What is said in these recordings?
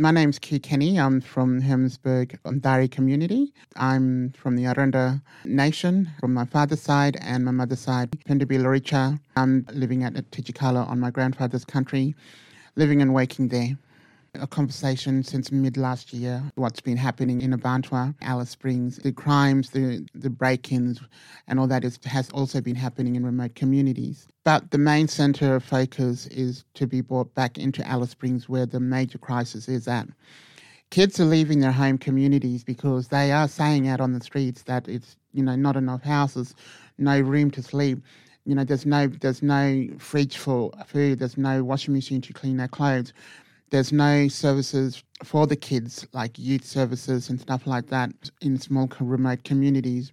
My name's Que Kenny. I'm from Hermannsburg um, Dari community. I'm from the Aranda Nation from my father's side and my mother's side, Pintubi Luritja. I'm living at Titjikala on my grandfather's country, living and waking there a conversation since mid last year what's been happening in Mparntwe, Alice Springs, the crimes, the, the break ins, and all that is, has also been happening in remote communities. But the main centre of focus is to be brought back into Alice Springs where the major crisis is at. Kids are leaving their home communities because they are saying out on the streets that it's you know not enough houses, no room to sleep you know there's no there's no fridge for food there's no washing machine to clean their clothes there's no services for the kids, like youth services and stuff like that, in small remote communities.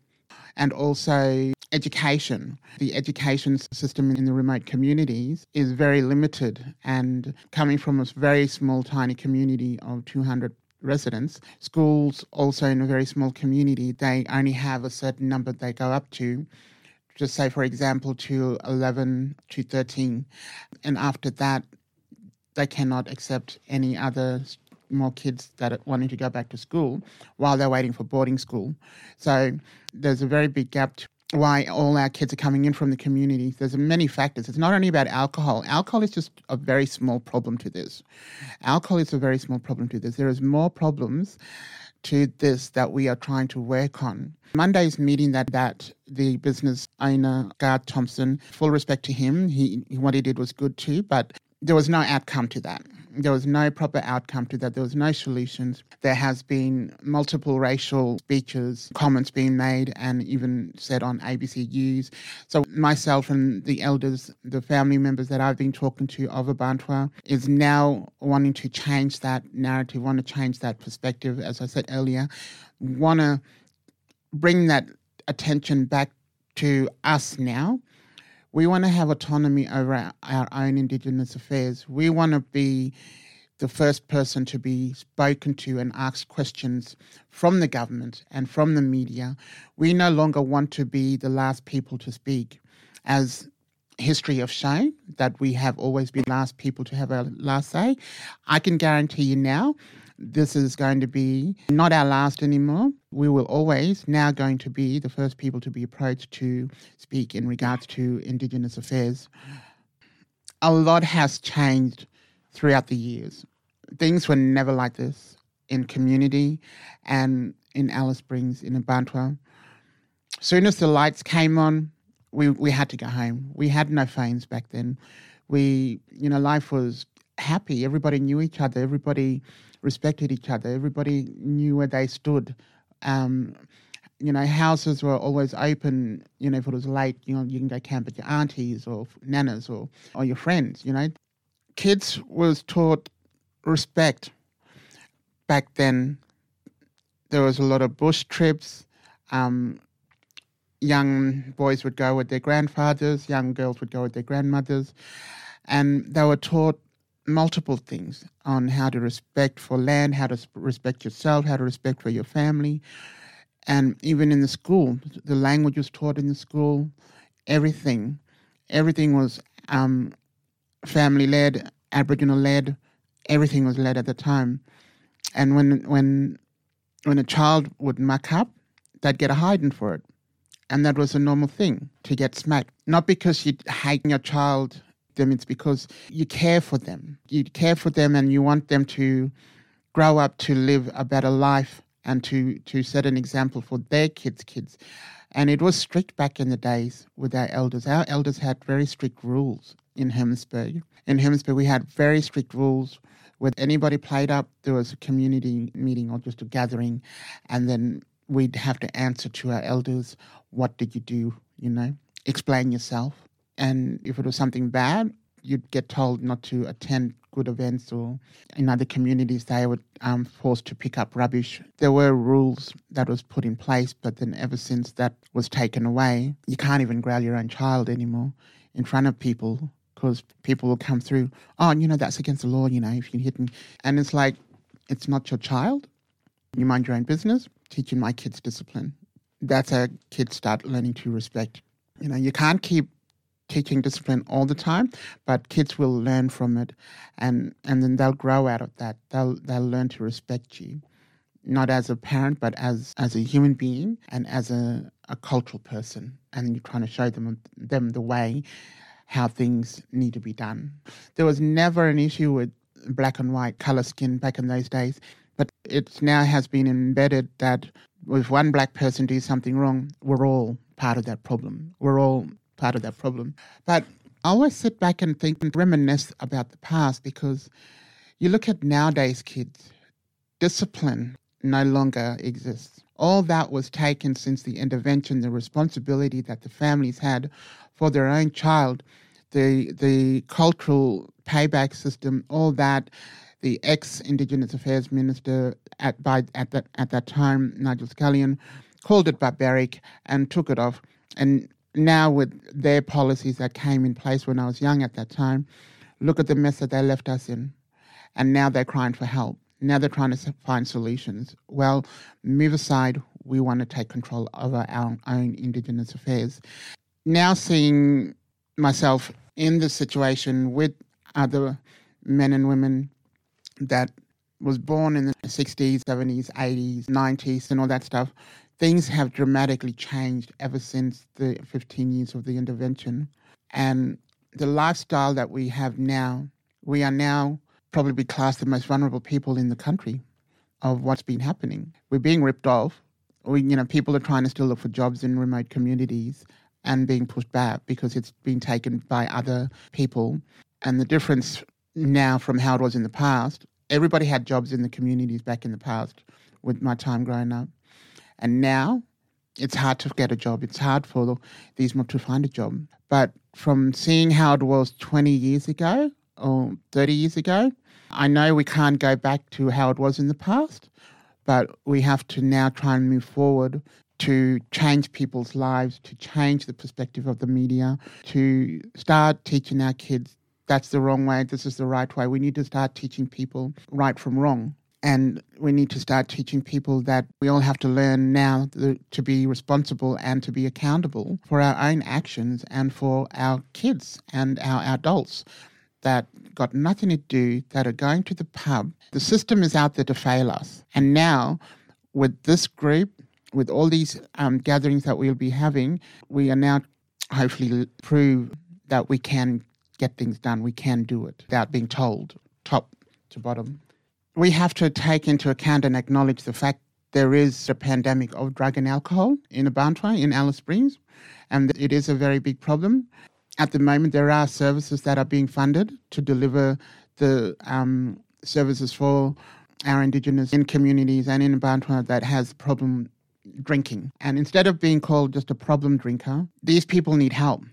And also education. The education system in the remote communities is very limited. And coming from a very small, tiny community of 200 residents, schools also in a very small community, they only have a certain number they go up to just say, for example, to 11 to 13. And after that, they cannot accept any other more kids that are wanting to go back to school while they're waiting for boarding school. So there's a very big gap to why all our kids are coming in from the community. There's many factors. It's not only about alcohol. Alcohol is just a very small problem to this. Alcohol is a very small problem to this. There is more problems to this that we are trying to work on. Monday's meeting that that the business owner, Garth Thompson, full respect to him. He what he did was good too, but there was no outcome to that. There was no proper outcome to that. There was no solutions. There has been multiple racial speeches, comments being made, and even said on ABC News. So myself and the elders, the family members that I've been talking to of Mparntwe, is now wanting to change that narrative, want to change that perspective. As I said earlier, want to bring that attention back to us now we want to have autonomy over our, own Indigenous affairs. We want to be the first person to be spoken to and asked questions from the government and from the media. We no longer want to be the last people to speak. As history have shown that we have always been last people to have our last say. I can guarantee you now this is going to be not our last anymore. We will always now going to be the first people to be approached to speak in regards to Indigenous affairs. A lot has changed throughout the years. Things were never like this in community and in Alice Springs, in Mparntwe. Soon as the lights came on, we, we had to go home. We had no phones back then. We, you know, life was happy. Everybody knew each other. Everybody respected each other. Everybody knew where they stood. Um, you know, houses were always open. You know, if it was late, you know, you can go camp with your aunties or nanas or, or your friends, you know. Kids was taught respect back then. There was a lot of bush trips. Um, young boys would go with their grandfathers, young girls would go with their grandmothers, and they were taught multiple things on how to respect for land, how to respect yourself, how to respect for your family. And even in the school, the language was taught in the school, everything. Everything was um, family led, Aboriginal led, everything was led at the time. And when, when, when a child would muck up, they'd get a hiding for it. And that was a normal thing to get smacked. Not because you hate your child them, it's because you care for them. You care for them and you want them to grow up to live a better life and to, to set an example for their kids' kids. And it was strict back in the days with our elders. Our elders had very strict rules in Hermannsburg. In Hermannsburg, we had very strict rules. When anybody played up, there was a community meeting or just a gathering, and then we'd have to answer to our elders, what did you do, you know? Explain yourself. And if it was something bad, you'd get told not to attend good events or in other communities they were um, forced to pick up rubbish. There were rules that was put in place, but then ever since that was taken away, you can't even growl your own child anymore in front of people because people will come through, oh, you know, that's against the law, you know, if you hit them. And it's like, it's not your child. You mind your own business, teaching my kids discipline. That's how kids start learning to respect. You know, you can't keep teaching discipline all the time, but kids will learn from it, and and then they'll grow out of that. They'll they'll learn to respect you, not as a parent, but as as a human being and as a, a cultural person. And you're trying to show them them the way how things need to be done. There was never an issue with black and white color skin back in those days, but it now has been embedded that if one black person does something wrong, we're all part of that problem. We're all part of that problem. But I always sit back and think and reminisce about the past because you look at nowadays kids, discipline no longer exists. All that was taken since the intervention, the responsibility that the families had for their own child, the the cultural payback system, all that the ex Indigenous Affairs Minister at by at that at that time, Nigel Scullion, called it barbaric and took it off. And now with their policies that came in place when I was young at that time, look at the mess that they left us in. And now they're crying for help. Now they're trying to find solutions. Well, move aside. We want to take control over our own Indigenous affairs. Now seeing myself in this situation with other men and women that was born in the 60s, 70s, 80s, 90s, and all that stuff, things have dramatically changed ever since the 15 years of the intervention. And the lifestyle that we have now, we are now probably classed the most vulnerable people in the country of what's been happening. We're being ripped off. We, you know, people are trying to still look for jobs in remote communities and being pushed back because it's been taken by other people. And the difference now from how it was in the past, everybody had jobs in the communities back in the past with my time growing up. And now it's hard to get a job. It's hard for these mob to find a job. But from seeing how it was 20 years ago or 30 years ago, I know we can't go back to how it was in the past, but we have to now try and move forward to change people's lives, to change the perspective of the media, to start teaching our kids that's the wrong way, this is the right way. We need to start teaching people right from wrong. And we need to start teaching people that we all have to learn now to be responsible and to be accountable for our own actions and for our kids and our adults that got nothing to do, that are going to the pub. The system is out there to fail us. And now, with this group, with all these um, gatherings that we'll be having, we are now hopefully prove that we can get things done. We can do it without being told, top to bottom we have to take into account and acknowledge the fact there is a pandemic of drug and alcohol in Mparntwe, in Alice Springs, and it is a very big problem. At the moment, there are services that are being funded to deliver the um, services for our Indigenous in communities and in Mparntwe that has problem drinking. And instead of being called just a problem drinker, these people need help.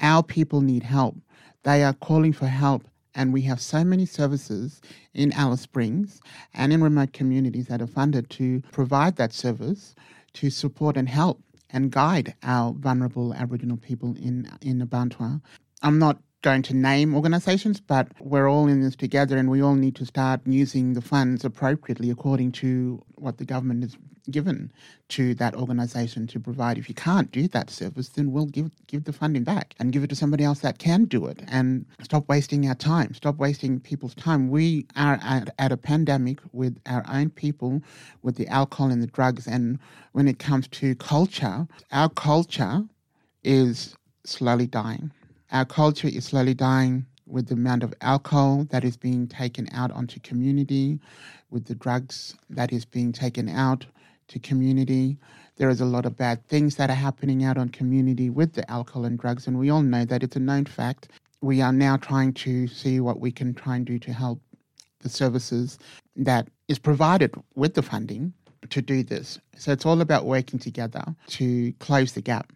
Our people need help. They are calling for help and we have so many services in Alice Springs and in remote communities that are funded to provide that service to support and help and guide our vulnerable Aboriginal people in, in Mparntwe. I'm not going to name organisations, but we're all in this together and we all need to start using the funds appropriately according to what the government has given to that organisation to provide. If you can't do that service, then we'll give give the funding back and give it to somebody else that can do it. And stop wasting our time. Stop wasting people's time. We are at, at a pandemic with our own people, with the alcohol and the drugs. And when it comes to culture, our culture is slowly dying. Our culture is slowly dying with the amount of alcohol that is being taken out onto community, with the drugs that is being taken out to community. There is a lot of bad things that are happening out on community with the alcohol and drugs, and we all know that it's a known fact. We are now trying to see what we can try and do to help the services that is provided with the funding to do this. So it's all about working together to close the gap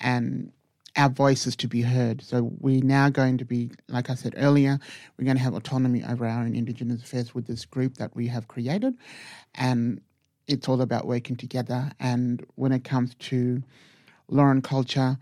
and our voices to be heard. So we're now going to be, like I said earlier, we're going to have autonomy over our own Indigenous affairs with this group that we have created. And it's all about working together. And when it comes to law and culture,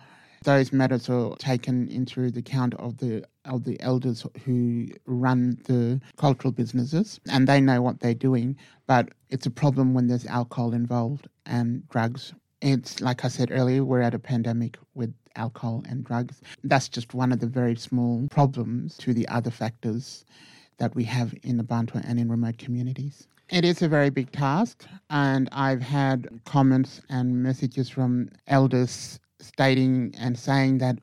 those matters are taken into the account of the of the elders who run the cultural businesses, and they know what they're doing. But it's a problem when there's alcohol involved and drugs. It's like I said earlier, we're at a pandemic with alcohol and drugs. That's just one of the very small problems to the other factors that we have in the Bantu and in remote communities. It is a very big task, and I've had comments and messages from elders stating and saying that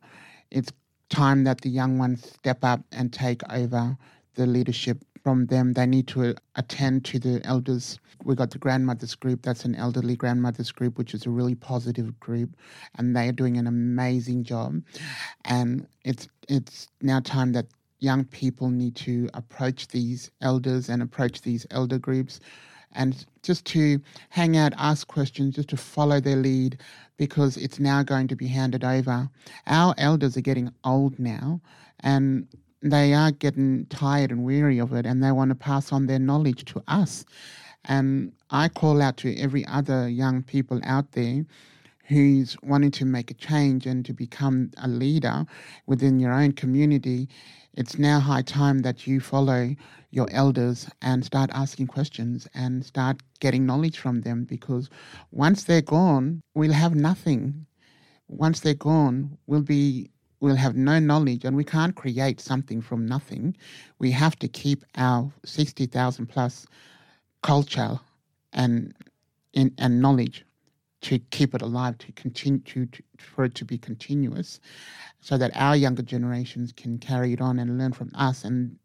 it's time that the young ones step up and take over the leadership from them. They need to uh, attend to the elders. We got the grandmothers group. That's an elderly grandmothers group, which is a really positive group, and they are doing an amazing job. And it's it's now time that young people need to approach these elders and approach these elder groups and just to hang out, ask questions, just to follow their lead because it's now going to be handed over. Our elders are getting old now and they are getting tired and weary of it and they want to pass on their knowledge to us. And I call out to every other young people out there who's wanting to make a change and to become a leader within your own community, it's now high time that you follow your elders and start asking questions and start getting knowledge from them because once they're gone, we'll have nothing. Once they're gone, we'll be we'll have no knowledge and we can't create something from nothing. We have to keep our 60,000 plus culture and in, and knowledge to keep it alive, to continue to, for it to be continuous, so that our younger generations can carry it on and learn from us, and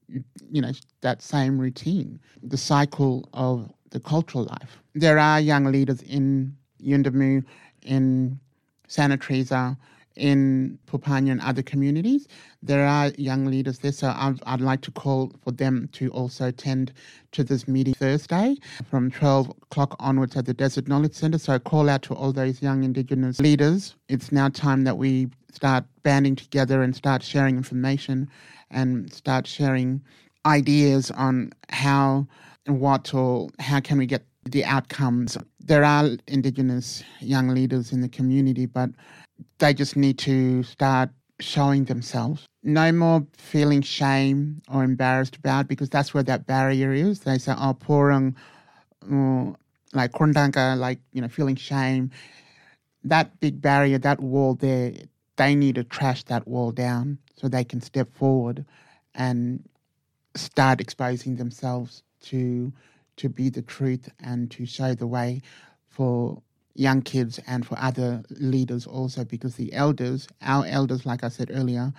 you know that same routine, the cycle of the cultural life. There are young leaders in Yuendumu, in Santa Teresa, in Papunya and other communities. There are young leaders there, so I'd, I'd, like to call for them to also attend to this meeting Thursday from 12 o'clock onwards at the Desert Knowledge Centre. So I call out to all those young Indigenous leaders. It's now time that we start banding together and start sharing information and start sharing ideas on how and what or how can we get the outcomes. There are Indigenous young leaders in the community, but they just need to start showing themselves. No more feeling shame or embarrassed about because that's where that barrier is. They say, oh, porang, uh, like korndanga, like, you know, feeling shame. That big barrier, that wall there, they need to trash that wall down so they can step forward and start exposing themselves to to be the truth and to show the way for young kids and for other leaders also because the elders, our elders, like I said earlier,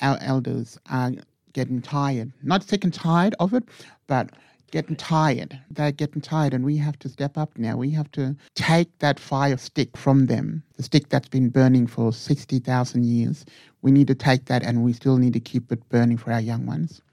our elders are getting tired. Not sick and tired of it, but getting tired. They're getting tired, and we have to step up now. We have to take that fire stick from them, the stick that's been burning for 60,000 years. We need to take that, and we still need to keep it burning for our young ones.